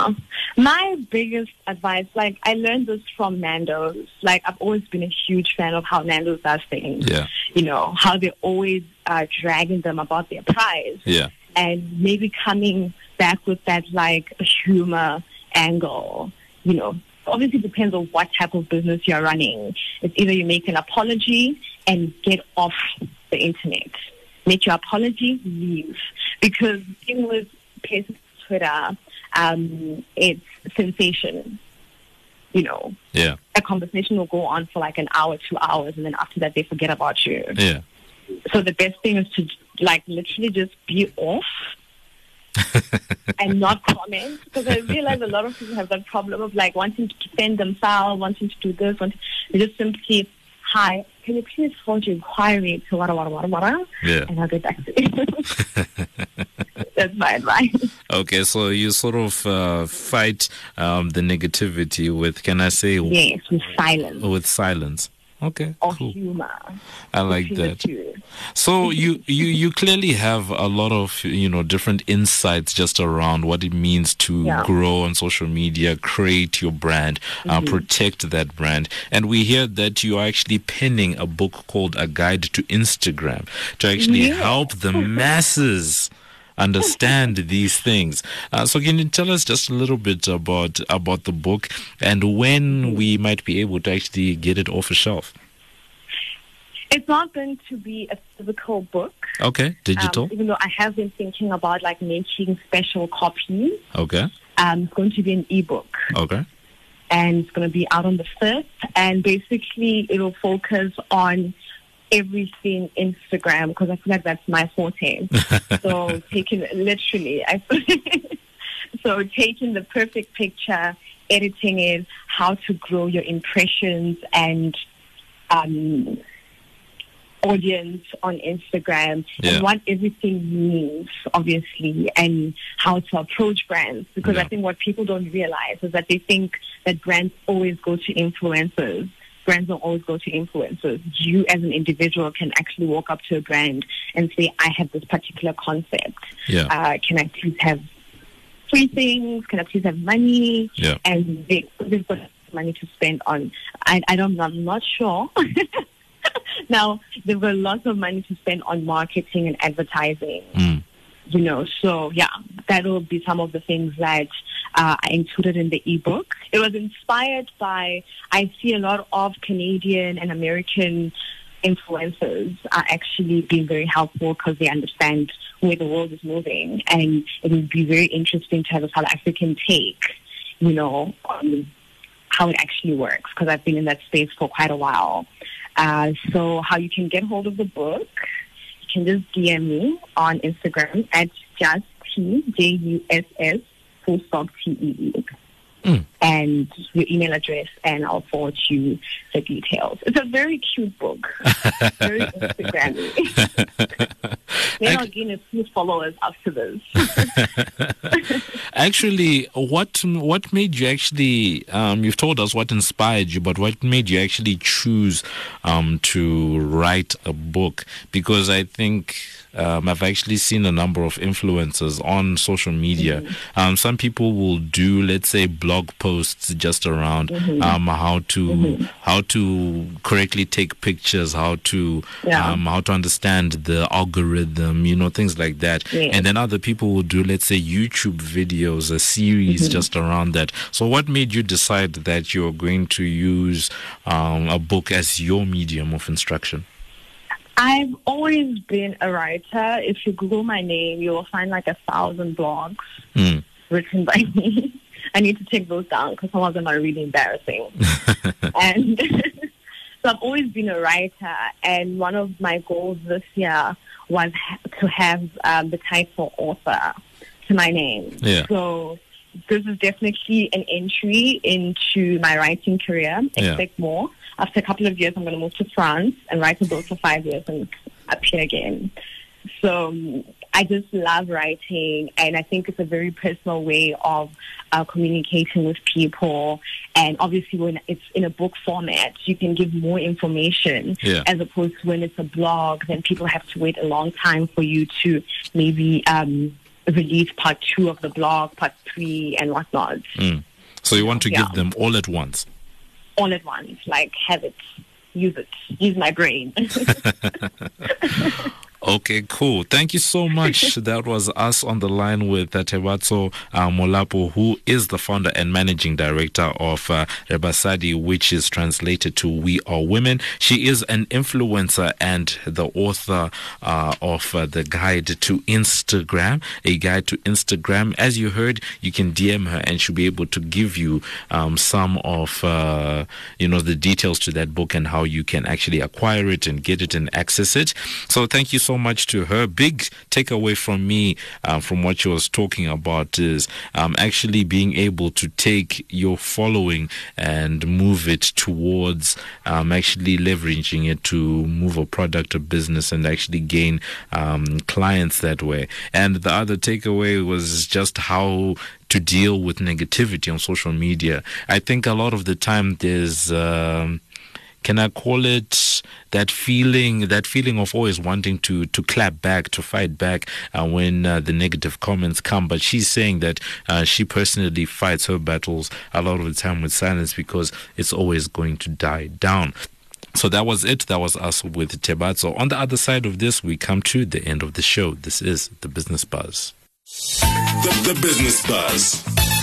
My biggest advice, like I learned this from Nando's. Like I've always been a huge fan of how Nando's does things. Yeah, You know, how they're always uh, dragging them about their price. yeah, and maybe coming back with that like humor angle, you know. Obviously, depends on what type of business you're running. It's either you make an apology and get off the internet, make your apology, leave. Because even with Facebook, Twitter, um, it's sensation. You know, yeah, a conversation will go on for like an hour, two hours, and then after that, they forget about you. yeah. So the best thing is to like literally just be off *laughs* and not comment because I realize a lot of people have that problem of like wanting to defend themselves, wanting to do this, wanting they just simply hi, can you please forward your inquiry to wada wada wada wada Yeah. and I'll get back to you. *laughs* *laughs* *laughs* That's my advice. Okay, so you sort of uh, fight um, the negativity with, can I say, Yes, with silence with silence. Okay, or cool. humor. I like that. So you, you you clearly have a lot of you know different insights just around what it means to Yeah. grow on social media, create your brand, uh, Mm-hmm. protect that brand, and we hear that you are actually penning a book called A Guide to Instagram to actually Yeah. help the *laughs* masses understand these things. Uh, so can you tell us just a little bit about about the book and when we might be able to actually get it off a shelf? It's not going to be a physical book. Okay, digital. Um, even though I have been thinking about like making special copies, okay, um, it's going to be an ebook. okay. and it's going to be out on the 1st. And basically, it'll focus on everything Instagram because I feel like that's my forte. *laughs* so taking literally, I *laughs* so taking the perfect picture, editing it, how to grow your impressions and um, audience on Instagram Yeah. and what everything means, obviously, and how to approach brands. Because Yeah. I think what people don't realize is that they think that brands always go to influencers. Brands don't always go to influencers. You, as an individual, can actually walk up to a brand and say, "I have this particular concept. Yeah. Uh, can I please have free things? Can I please have money?" Yeah. and they, they've got money to spend on. I, I don't, I'm not sure. *laughs* now, they've got lots of money to spend on marketing and advertising, Mm. You know. So, yeah, that will be some of the things that uh, I included in the ebook. It was inspired by, I see a lot of Canadian and American influencers are actually being very helpful because they understand where the world is moving. And it would be very interesting to have a South African take, you know, on how it actually works because I've been in that space for quite a while. Uh, so how you can get hold of the book, can just DM me on Instagram at just T J U S S full stop T E E. Mm. And your email address, and I'll forward you the details. It's a very cute book, *laughs* very Instagrammy. Maybe *laughs* I'll gain a few followers after this. *laughs* Actually, what what made you actually? Um, you've told us what inspired you, but what made you actually choose um, to write a book? Because I think um, I've actually seen a number of influencers on social media. Um, some people will do, let's say, blog posts just around um, how to how to correctly take pictures, how to Yeah. um, how to understand the algorithm, you know, things like that. Yeah. And then other people will do, let's say, YouTube videos, a series Mm-hmm. just around that. So, what made you decide that you're going to use um, a book as your medium of instruction? I've always been a writer. If you Google my name, you will find like a thousand blogs Mm. written by *laughs* me. I need to take those down because some of them are really embarrassing. *laughs* and *laughs* so I've always been a writer, and one of my goals this year was to have um, the title author to my name. Yeah. So this is definitely an entry into my writing career. Yeah. Expect more. After a couple of years, I'm going to move to France and write a book for five years and appear again. So um, I just love writing, and I think it's a very personal way of uh, communicating with people. And obviously, when it's in a book format, you can give more information Yeah. as opposed to when it's a blog, then people have to wait a long time for you to maybe um, release part two of the blog, part three, and whatnot, Mm. So you want to Yeah. give them all at once. All at once. Like, have it, use it, use my brain. *laughs* *laughs* Okay, cool. Thank you so much. *laughs* that was us on the line with uh, Tebatso uh, Molapo, who is the founder and managing director of uh, Rebasadi, which is translated to We Are Women. She is an influencer and the author uh, of uh, the guide to Instagram, a guide to Instagram. As you heard, you can DM her and she'll be able to give you um, some of, uh, you know, the details to that book and how you can actually acquire it and get it and access it. So thank you so much to her. Big takeaway from me uh, from what she was talking about is um, actually being able to take your following and move it towards um, actually leveraging it to move a product or business and actually gain um, clients that way. And the other takeaway was just how to deal with negativity on social media. I think a lot of the time there's. Um, can I call it that feeling, that feeling of always wanting to to clap back, to fight back uh, when uh, the negative comments come? But she's saying that uh, she personally fights her battles a lot of the time with silence because it's always going to die down. So that was it. That was us with Tebatso. On the other side of this, we come to the end of the show. This is the Business Buzz. The, the Business Buzz.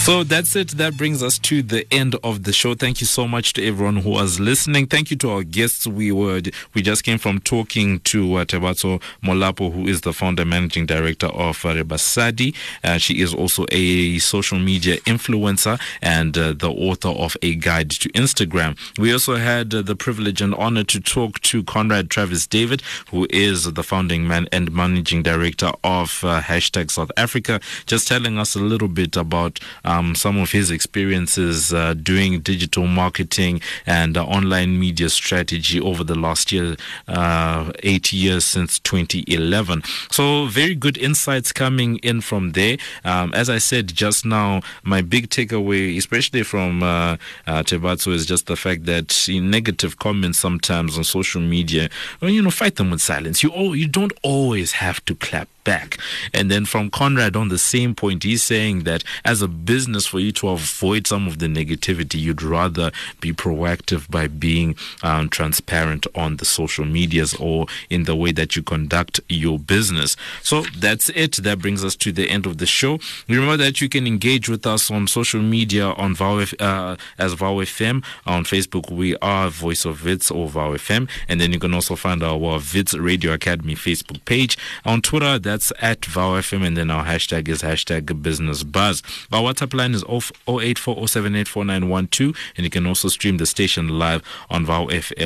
So that's it. That brings us to the end of the show. Thank you so much to everyone who was listening. Thank you to our guests. We were we just came from talking to uh, Tebatso Molapo, who is the founder managing director of uh, Rebasadi. Uh, she is also a social media influencer and uh, the author of a guide to Instagram. We also had uh, the privilege and honor to talk to Conrad Travis David, who is the founding man and managing director of uh, hashtag South Africa, just telling us a little bit about um, some of his experiences uh, doing digital marketing and uh, online media strategy over the last year, uh, eight years since 2011. So, very good insights coming in from there. Um, as I said just now, my big takeaway, especially from uh, uh, Tebatsu, is just the fact that negative comments sometimes on social media, well, you know, fight them with silence. You all, you don't always have to clap back. And then from Conrad on the same point, he's saying that as a business, for you to avoid some of the negativity, you'd rather be proactive by being um, transparent on the social medias or in the way that you conduct your business. So that's it. That brings us to the end of the show. Remember that you can engage with us on social media on Vow, uh, as Vow FM. On Facebook, we are Voice of Wits or Vow FM. And then you can also find our Wits Radio Academy Facebook page. On Twitter, that's at Vow FM. And then our hashtag is hashtag Business Buzz. Our WhatsApp line is 0840784912. And you can also stream the station live on vowfm.co.za.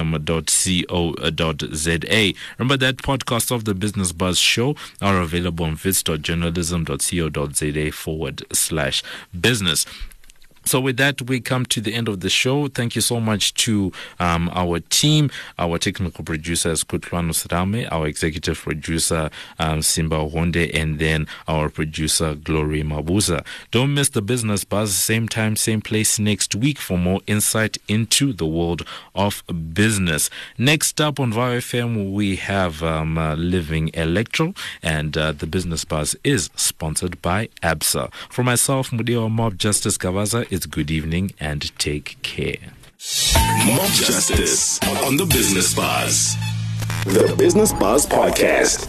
Remember that podcasts of the Business Buzz show are available on wits.journalism.co.za forward slash business. So with that, we come to the end of the show. Thank you so much to um, our team. Our technical producer is Kutlwano Srame, our executive producer um, Simba Honde, and then our producer Glory Mabuza. Don't miss the Business Buzz, same time, same place next week for more insight into the world of business. Next up on VOW FM, we have um, uh, Living Electro, and uh, the Business Buzz is sponsored by ABSA. For myself, Mudio Mob Justice Kavaza, it's good evening and take care. Mob Justice on the Business Buzz. The Business Buzz Podcast.